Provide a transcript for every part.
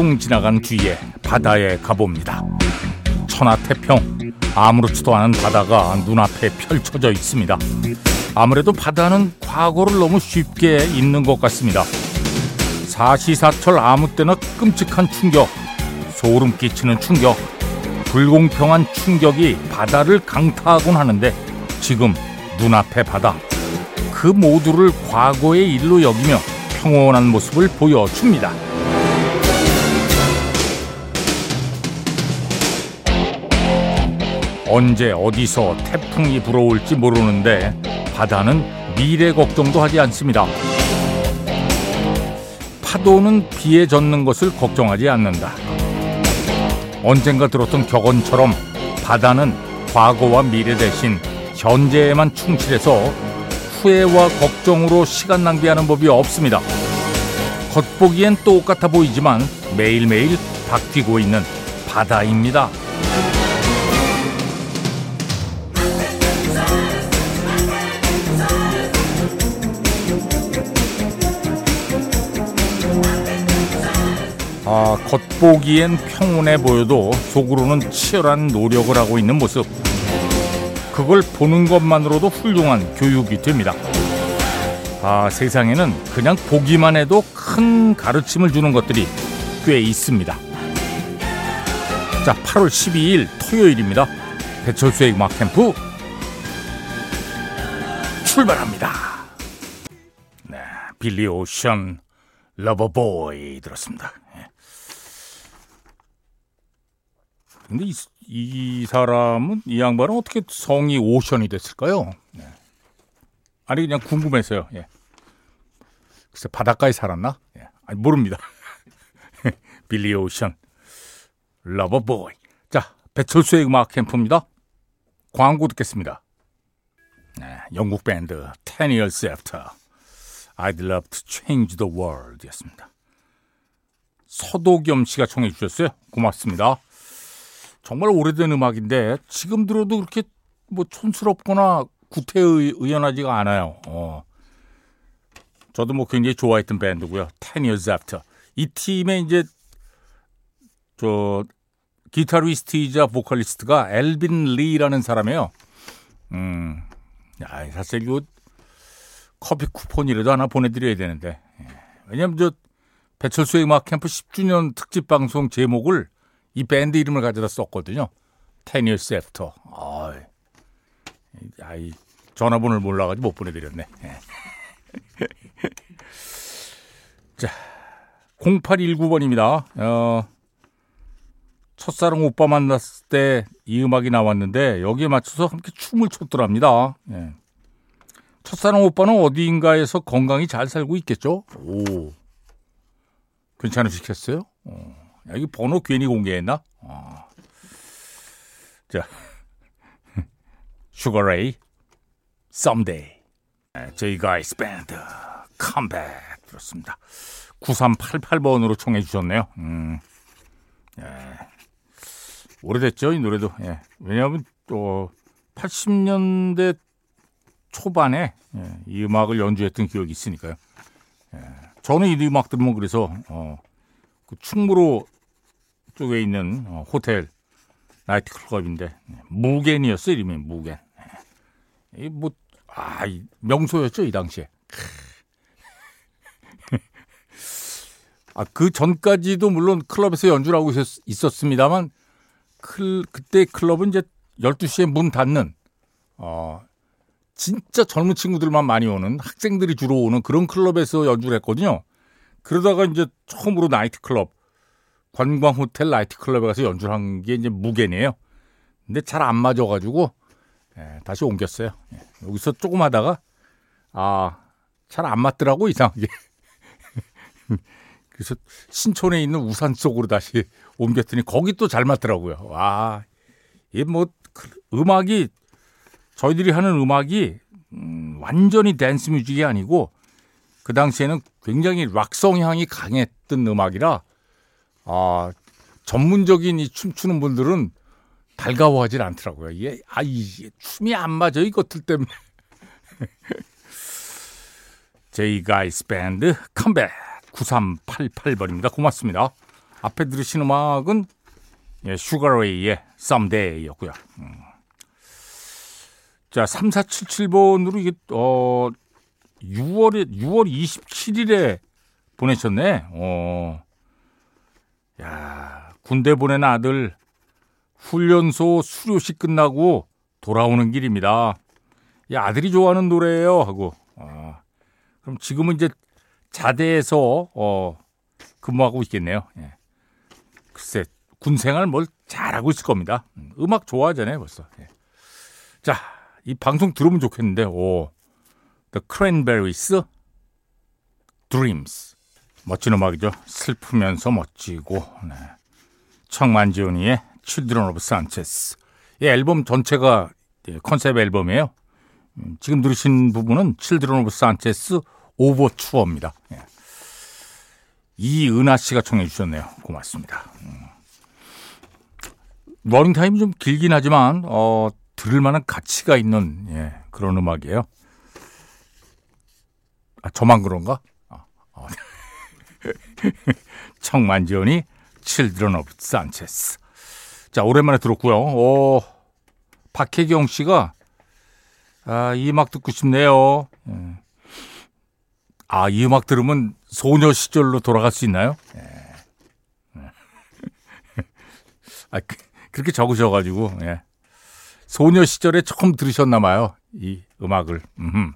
태풍 지나간 뒤에 바다에 가봅니다. 천하태평 아무렇지도 않은 바다가 눈앞에 펼쳐져 있습니다. 아무래도 바다는 과거를 너무 쉽게 잊는 것 같습니다. 사시사철 아무 때나 끔찍한 충격, 소름 끼치는 충격, 불공평한 충격이 바다를 강타하곤 하는데 지금 눈앞의 바다 그 모두를 과거의 일로 여기며 평온한 모습을 보여줍니다. 언제 어디서 태풍이 불어올지 모르는데 바다는 미래 걱정도 하지 않습니다. 파도는 비에 젖는 것을 걱정하지 않는다. 언젠가 들었던 격언처럼 바다는 과거와 미래 대신 현재에만 충실해서 후회와 걱정으로 시간 낭비하는 법이 없습니다. 겉보기엔 똑같아 보이지만 매일매일 바뀌고 있는 바다입니다. 아, 겉보기엔 평온해 보여도 속으로는 치열한 노력을 하고 있는 모습. 그걸 보는 것만으로도 훌륭한 교육이 됩니다. 아, 세상에는 그냥 보기만 해도 큰 가르침을 주는 것들이 꽤 있습니다. 자, 8월 12일 토요일입니다. 배철수의 음악 캠프 출발합니다. 네, 빌리 오션 Loverboy 들었습니다. 근데 이, 이 사람은 이 양반은 어떻게 성이 오션이 됐을까요? 네. 아니 그냥 궁금해서요. 예. 글쎄 바닷가에 살았나? 예. 아니 모릅니다. 빌리 오션, Loverboy. 자 배철수의 음악 캠프입니다. 광고 듣겠습니다. 네, 영국 밴드 Ten Years After I'd Love to Change the World였습니다. 서도겸 씨가 청해 주셨어요. 고맙습니다. 정말 오래된 음악인데 지금 들어도 그렇게 뭐 촌스럽거나 구태의연하지가 않아요. 어. 저도 뭐 굉장히 좋아했던 밴드고요. Ten Years After. 이 팀의 이제 저 기타리스트이자 보컬리스트가 엘빈 리라는 사람이에요. 음, 야, 사실 이거 커피 쿠폰이라도 하나 보내드려야 되는데. 예. 왜냐면 저 배철수의 음악 캠프 10주년 특집 방송 제목을 이 밴드 이름을 가져다 썼거든요. Ten Years After. 아이, 아이 전화번호를 몰라가지고 못 보내드렸네. 예. 자, 0819번입니다. 어, 첫사랑 오빠 만났을 때 이 음악이 나왔는데 여기에 맞춰서 함께 춤을 췄더랍니다. 예. 첫사랑 오빠는 어디인가에서 건강히 잘 살고 있겠죠? 오, 괜찮으시겠어요? 어. 여기 번호 괜히 공개했나? 어. 자, 슈거레이, Someday. 제이 가일스 밴드, Come Back 들었습니다. 9388번으로 청해 주셨네요. 음. 예. 오래됐죠, 이 노래도. 예. 왜냐하면 또 80년대 초반에 예, 이 음악을 연주했던 기억이 있으니까요. 예. 저는 이 음악 들으면 그래서 어, 그 충무로 쪽에 있는 어, 호텔 나이트 클럽인데 무겐이었어 이름이 무겐. 이뭐 아, 명소였죠 이 당시에. 아, 그 전까지도 물론 클럽에서 연주를 하고 있었, 습니다만 클, 그때 클럽은 이제 12시에 문 닫는, 어, 진짜 젊은 친구들만 많이 오는 학생들이 주로 오는 그런 클럽에서 연주를 했거든요. 그러다가 이제 처음으로 나이트 클럽, 관광 호텔 나이트 클럽에 가서 연주를 한 게 이제 무겐이에요. 근데 잘 안 맞아가지고 예, 다시 옮겼어요. 예, 여기서 조금 하다가 아 잘 안 맞더라고 이상하게. 그래서 신촌에 있는 우산 속으로 다시 옮겼더니 거기 또 잘 맞더라고요. 와, 이뭐 음악이 저희들이 하는 음악이 음, 완전히 댄스 뮤직이 아니고 그 당시에는 굉장히 락 성향이 강했던 음악이라 아, 전문적인 이 춤추는 분들은 달가워하질 않더라고요. 이게, 아, 이게 춤이 안 맞아, 이것들 때문에. 제이 가일스 밴드 Come Back 9388번입니다. 고맙습니다. 앞에 들으신 음악은 예, 슈가레이의 Someday였고요. 음. 자, 3477번으로 이게 어 6월에 6월 27일에 보내셨네. 어. 야, 군대 보낸 아들 훈련소 수료식 끝나고 돌아오는 길입니다. 야, 아들이 좋아하는 노래예요 하고. 아, 그럼 지금은 이제 자대에서 어 근무하고 있겠네요. 예. 글쎄 군 생활 뭘 잘하고 있을 겁니다. 음, 음악 좋아하잖아요, 벌써. 예. 자, 이 방송 들으면 좋겠는데, 오, The Cranberries, Dreams. 멋진 음악이죠. 슬프면서 멋지고, 네. 청만지온이의 Children of Sanchez. 이 앨범 전체가 컨셉 앨범이에요. 음, 지금 들으신 부분은 Children of Sanchez 오버투어입니다. 예. 이은하 씨가 청해 주셨네요. 고맙습니다. 음. 러닝타임이 좀 길긴 하지만 어, 들을 만한 가치가 있는 예, 그런 음악이에요. 아, 저만 그런가? 아, 어. 청만지연이 Children of Sanchez. 자, 오랜만에 들었고요. 오, 박혜경 씨가 아, 이 음악 듣고 싶네요. 예. 아, 이 음악 들으면 소녀 시절로 돌아갈 수 있나요? 예. 아, 그, 그렇게 적으셔가지고, 예. 소녀 시절에 처음 들으셨나 봐요. 이 음악을. 음흠.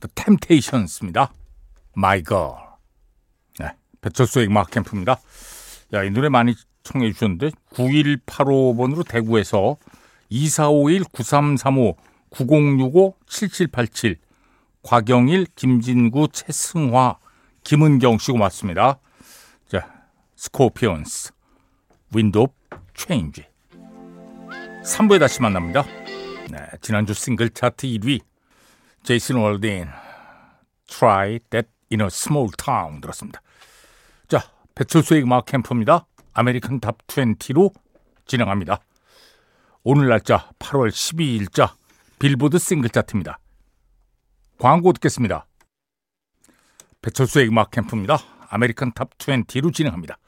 The Temptations입니다. My Girl. 네. 배철수의 음악 캠프입니다. 야, 이 노래 많이 청해 주셨는데, 9185번으로 대구에서 2451-9335-9065-7787 곽영일, 김진구, 최승화, 김은경 씨고 맞습니다. 자, 스코피언스, Wind of Change. 3부에 다시 만납니다. 네, 지난주 싱글 차트 1위 제이슨 알딘 Try That in a Small Town 들었습니다. 자, 배철수의 음악 캠프입니다. American Top 20로 진행합니다. 오늘 날짜 8월 12일자 빌보드 싱글 차트입니다. 광고 듣겠습니다. 배철수의 음악 캠프입니다. American Top 20로 진행합니다.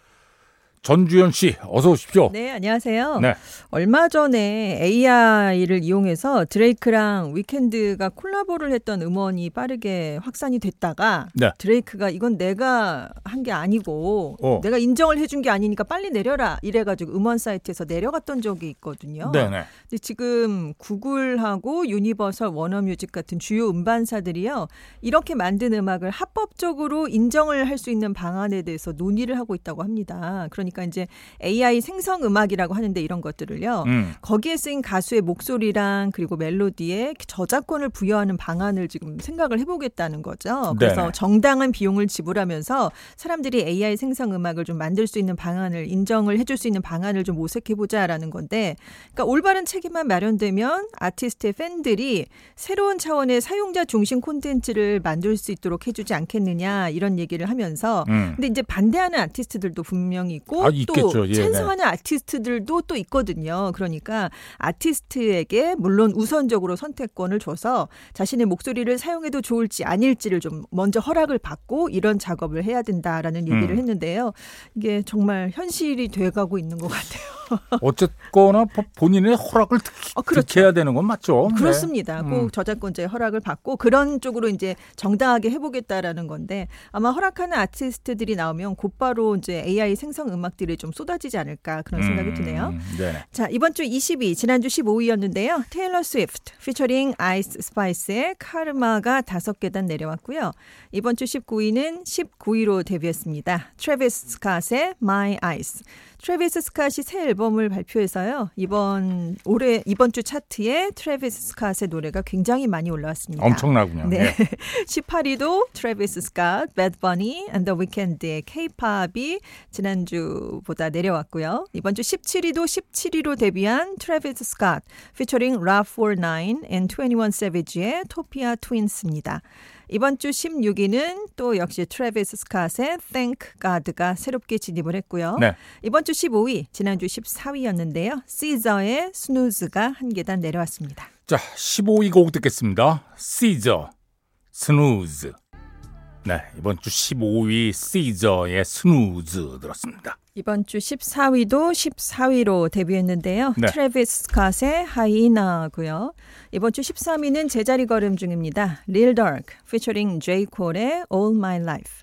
전주현 씨, 어서 오십시오. 네, 안녕하세요. 네. 얼마 전에 AI를 이용해서 드레이크랑 위켄드가 콜라보를 했던 음원이 빠르게 확산이 됐다가 네. 드레이크가 이건 내가 한 게 아니고 어. 내가 인정을 해준 게 아니니까 빨리 내려라 이래가지고 음원 사이트에서 내려갔던 적이 있거든요. 네네. 네. 근데 지금 구글하고 유니버설, 워너뮤직 같은 주요 음반사들이요 이렇게 만든 음악을 합법적으로 인정을 할 수 있는 방안에 대해서 논의를 하고 있다고 합니다. 그러니까 그러니까 이제 AI 생성 음악이라고 하는데 이런 것들을요. 음. 거기에 쓰인 가수의 목소리랑 그리고 멜로디에 저작권을 부여하는 방안을 지금 생각을 해보겠다는 거죠. 그래서 네 정당한 비용을 지불하면서 사람들이 AI 생성 음악을 좀 만들 수 있는 방안을 인정을 해줄 수 있는 방안을 좀 모색해보자라는 건데, 그러니까 올바른 체계만 마련되면 아티스트의 팬들이 새로운 차원의 사용자 중심 콘텐츠를 만들 수 있도록 해주지 않겠느냐 이런 얘기를 하면서, 음. 근데 이제 반대하는 아티스트들도 분명히 있고 아, 또 예, 찬성하는 네. 아티스트들도 또 있거든요. 그러니까 아티스트에게 물론 우선적으로 선택권을 줘서 자신의 목소리를 사용해도 좋을지 아닐지를 좀 먼저 허락을 받고 이런 작업을 해야 된다라는 얘기를 음. 했는데요. 이게 정말 현실이 돼가고 있는 것 같아요. 어쨌거나 본인의 허락을 듣, 어, 그렇죠. 해야 되는 건 맞죠. 네. 그렇습니다. 네. 꼭 음. 저작권자의 허락을 받고 그런 쪽으로 이제 정당하게 해보겠다라는 건데 아마 허락하는 아티스트들이 나오면 곧바로 이제 AI 생성 음악 들이 좀 쏟아지지 않을까 그런 생각이 음. 드네요. 네. 자 이번 주 20위 지난주 15위였는데요. 테일러 스위프트 피처링 아이스 스파이스의 Karma가 다섯 계단 내려왔고요. 이번 주 19위는 19위로 데뷔했습니다. 트래비스 스캇의 My Eyes. 트래비스 스캇이 새 앨범을 발표해서요. 이번 올해 이번 주 차트에 트래비스 스캇의 노래가 굉장히 많이 올라왔습니다. 엄청나군요. 네. 네. 18위도 트래비스 스캇, 배드 버니 앤더 위켄드의 K-팝이 지난주보다 내려왔고요. 이번 주 17위도 17위로 데뷔한 트래비스 스캇 피처링 롭49 and 21 새비지의 Topia Twins입니다. 이번 주 16위는 또 역시 트래비스 스캇의 Thank God가 새롭게 진입을 했고요. 네. 이번 주 15위, 지난주 14위였는데요. 시저의 Snooze가 한 계단 내려왔습니다. 자, 15위 곡 듣겠습니다. 시저, Snooze. 네, 이번 주 15위 시저의 Snooze 들었습니다. 이번 주 14위도 14위로 데뷔했는데요. 네. 트래비스 스캇의 Hyaena고요. 이번 주 13위는 제자리 걸음 중입니다. 릴 더크 피처링 제이 콜의 All My Life.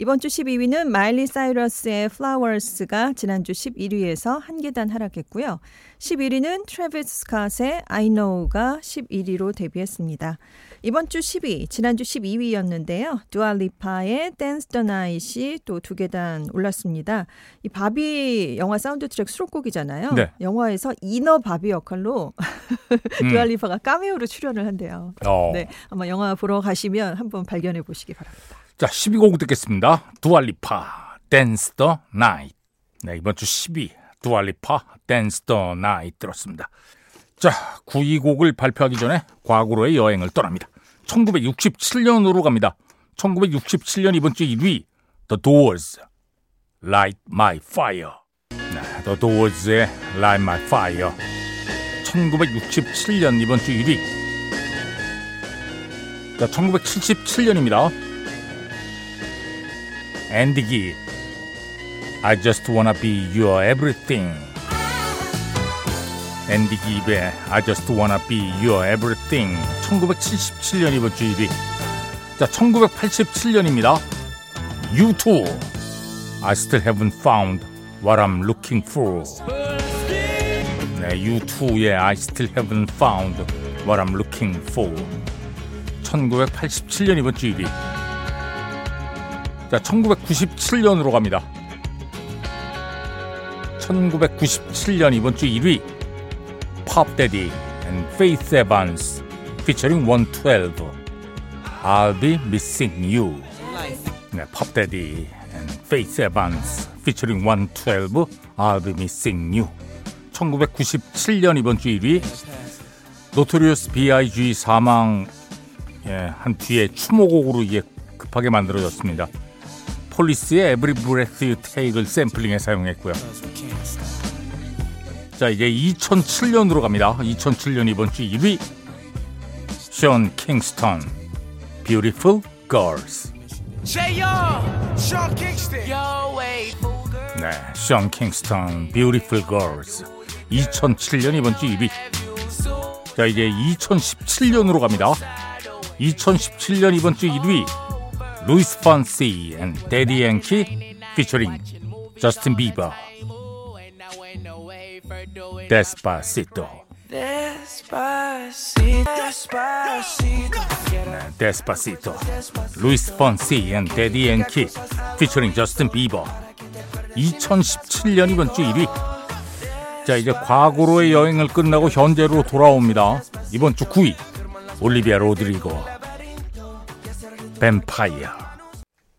이번 주 12위는 마일리 사이러스의 Flowers가 지난주 11위에서 한 계단 하락했고요. 11위는 트래비스 스캇의 I Know가 11위로 데뷔했습니다. 이번 주 10위, 지난주 12위였는데요. 두알리파의 Dance the Night이 또 두 계단 올랐습니다. 이 바비 영화 사운드 트랙 수록곡이잖아요. 네. 영화에서 인어 바비 역할로 음. 두알리파가 카메오로 출연을 한대요. 어. 네, 아마 영화 보러 가시면 한번 발견해 보시기 바랍니다. 자, 12곡 듣겠습니다. 두알리파, Dance the Night. 네, 이번 주 10위, 두알리파, Dance the Night 들었습니다. 자, 9위 곡을 발표하기 전에 과거로의 여행을 떠납니다. 1967년으로 갑니다. 1967년 이번 주 1위, The Doors, Light My Fire. 네, The Doors의 Light My Fire. 1967년 이번 주 1위. 자, 1977년입니다. 앤디 기 I just wanna be your everything 앤디 기 입의 I just wanna be your everything 1977년 이번 주 1위 자 1987년입니다 U2 I still haven't found what I'm looking for 네, U2의 I still haven't found what I'm looking for 1987년 이번 주 1위 자, 1997년으로 갑니다. 1997년 이번 주 1위 Pop Daddy and Faith Evans featuring 112 I'll be missing you 네, Pop Daddy and Faith Evans featuring 112 I'll be missing you 1997년 이번 주 1위 노토리어스 B.I.G. 사망 예, 한 뒤에 추모곡으로 이게 급하게 만들어졌습니다. 폴리스의 Every Breath You Take을 샘플링에 사용했고요. 자 이제 2007년으로 갑니다. 2007년 이번 주 1위. 션 킹스턴 Beautiful Girls 네, 션 킹스턴 Beautiful Girls. 2007년 이번 주 1위. 자 이제 2017년으로 갑니다. 2017년 이번 주 1위 루이스 펀시 and Daddy Yankee featuring Justin Bieber. Despacito. Despacito. 루이스 폰시 and Daddy Yankee featuring Justin Bieber. 2017년 이번 주 1위. 자, 이제 과거로의 여행을 끝나고 현재로 돌아옵니다. 이번 주 9위. 올리비아 로드리고. 뱀파이어.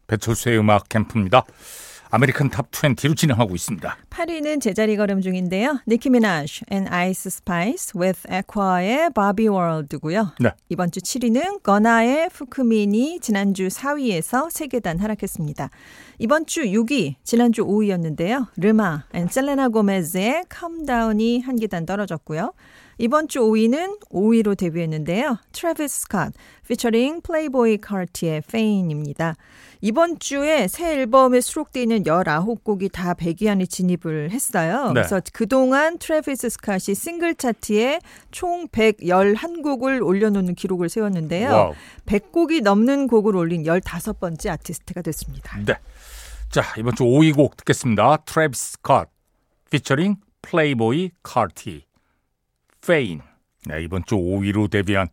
배철수의 음악 캠프입니다. American Top 20로 진행하고 있습니다. 8위는 제자리 걸음 중인데요. 니키 미나즈 and Ice Spice with Aqua의 Barbie World고요. 네. 이번 주 7위는 거나의 Fukumean이 지난주 4위에서 3계단 하락했습니다. 이번 주 6위, 지난주 5위였는데요. 레마 and 셀레나 고메즈의 Calm Down이 한 계단 떨어졌고요. 이번 주 5위는 5위로 데뷔했는데요. 트래비스 스캇 피처링 플레이보이 카티의 Fein입니다. 이번 주에 새 앨범에 수록되어 있는 19곡이 다 100위 안에 진입을 했어요. 네. 그래서 그동안 트래비스 스캇이 싱글 차트에 총 111곡을 올려놓는 기록을 세웠는데요. 와우. 100곡이 넘는 곡을 올린 15번째 아티스트가 됐습니다. 네. 자, 이번 주 5위 곡 듣겠습니다. 트래비스 스캇 피처링 플레이보이 카티 Fein. 네, 이번 주 5위로 데뷔한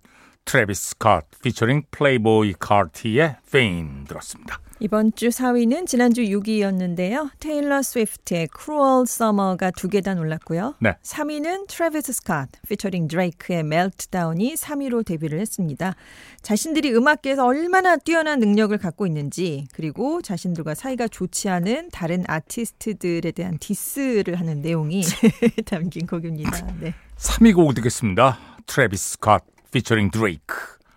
트래비스 스캇 피처링 플레이보이 카티의 Fein 들었습니다. 이번 주 4위는 지난주 6위였는데요. 테일러 스위프트의 Cruel Summer가 두 계단 올랐고요. 네. 3위는 트래비스 스캇 피처링 드레이크의 Meltdown이 3위로 데뷔를 했습니다. 자신들이 음악계에서 얼마나 뛰어난 능력을 갖고 있는지 그리고 자신들과 사이가 좋지 않은 다른 아티스트들에 대한 디스를 하는 내용이 담긴 곡입니다. 네. 3위 곡을 듣겠습니다. 트래비스 스캇 피처링 드레이크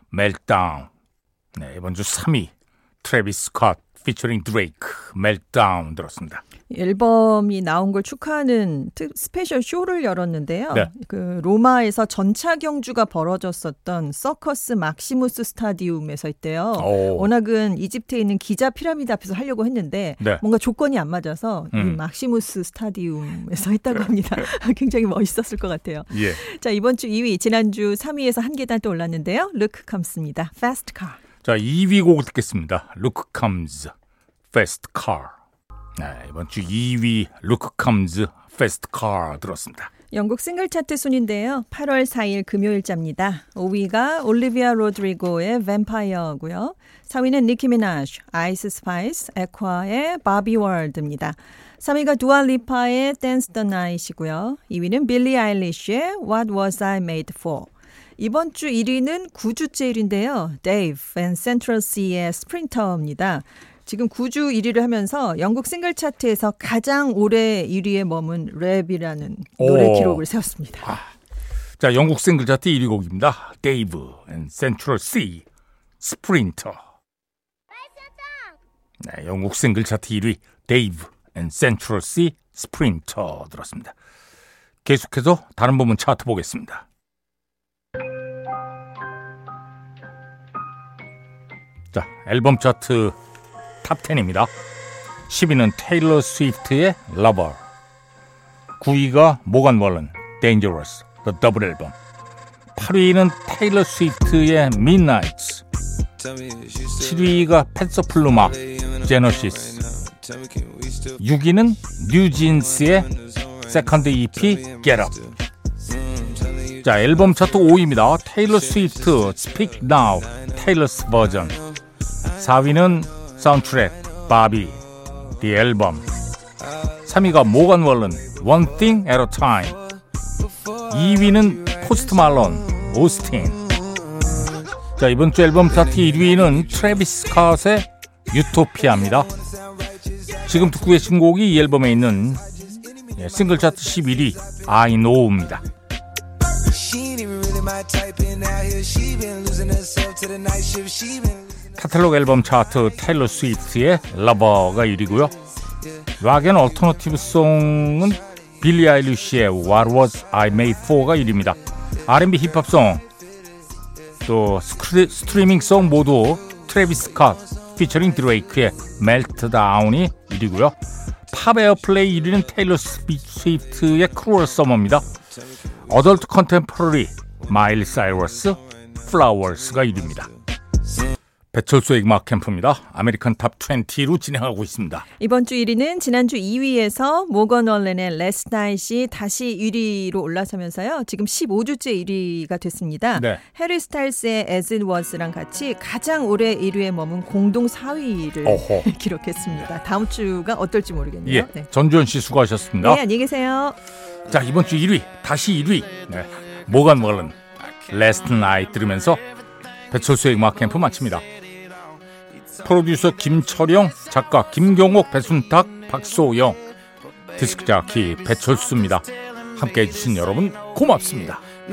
Meltdown. 네, 이번 주 3위 트래비스 스캇 피처링 드레이크 Meltdown 들었습니다. 앨범이 나온 걸 축하하는 스페셜 쇼를 열었는데요. 네. 그 로마에서 전차 경주가 벌어졌었던 서커스 막시무스 스타디움에서 했대요. 오. 워낙은 이집트에 있는 기자 피라미드 앞에서 하려고 했는데 네. 뭔가 조건이 안 맞아서 음. 이 막시무스 스타디움에서 했다고 합니다. 굉장히 멋있었을 것 같아요. 예. 자 이번 주 2위 지난주 3위에서 한 계단 또 올랐는데요. 루크 컴스입니다. Fast Car. 자 2위 곡 듣겠습니다. 루크 컴스 Fast Car. 네, 이번 주 2위 루크 컴즈 Fast Car 들었습니다. 영국 싱글 차트 순인데요. 8월 4일 금요일자입니다. 5위가 올리비아 로드리고의 Vampire고요. 4위는 니키 미나즈, 아이스 스파이스, 에콰의 Barbie World입니다. 3위가 두아 리파의 Dance the Night이고요. 2위는 빌리 아일리쉬의 What Was I Made For. 이번 주 1위는 9주째 1위인데요. Dave and Central C의 스프린터입니다. 지금 9주 1위를 하면서 영국 싱글 차트에서 가장 오래 1위에 머문 랩이라는 노래 기록을 세웠습니다. 아. 자, 영국 싱글 차트 1위 곡입니다. 데이브 and Central Cee Sprinter. 네, 영국 싱글 차트 1위 데이브 and Central Cee Sprinter 들었습니다. 계속해서 다른 부분 차트 보겠습니다. 자, 앨범 차트 탑10입니다. 10위는 테일러 스위프트의 Lover 9위가 모건 월런 Dangerous The Double Album 8위는 테일러 스위프트의 Midnights. 7위가 페소 플루마 Genesis 6위는 뉴진스의 second EP Get Up. 자 앨범 차트 5위입니다. 테일러 스위프트 Speak Now Taylor's Version. 4위는 사운드트랙 Barbie The Album 3위가 모건 월런 One Thing at a Time. 2위는 포스트 말론 Austin. 자 이번 주 앨범 차트 1위는 트래비스 스캇의 Utopia입니다. 지금 듣고 계신 곡이 이 앨범에 있는 예, 싱글 차트 11위 I Know입니다 카탈로그 앨범 차트 테일러 스위프트의 Lover가 1위고요. Rock and Alternative Song은 빌리 아일리시의 What Was I Made For가 1위입니다. R&B Hip-Hop Song 또 Streaming Song 모두 트래비스 스캇 피처링 드레이크의 Meltdown이 1위고요. Pop Airplay 1위는 테일러 스위프트의 Cruel Summer입니다. Adult Contemporary 마일리 사이러스 Flowers가 1위입니다. 배철수의 음악 캠프입니다. American Top 20로 진행하고 있습니다. 이번 주 1위는 지난주 2위에서 모건 월렌의 Last Night이 다시 1위로 올라서면서요. 지금 15주째 1위가 됐습니다. 네. 해리 스타일스의 As It Was랑 같이 가장 오래 1위에 머문 공동 4위를 어허. 기록했습니다. 다음 주가 어떨지 모르겠네요. 예. 네. 전주현 씨 수고하셨습니다. 네, 안녕히 계세요. 자, 이번 주 1위 다시 1위. 네. 모건 월렌 Last Night 들으면서 배철수의 음악 캠프 마칩니다. 프로듀서 김철영, 작가 김경옥, 배순탁, 박소영, 디스크 자키 배철수입니다. 함께 해 주신 여러분 고맙습니다.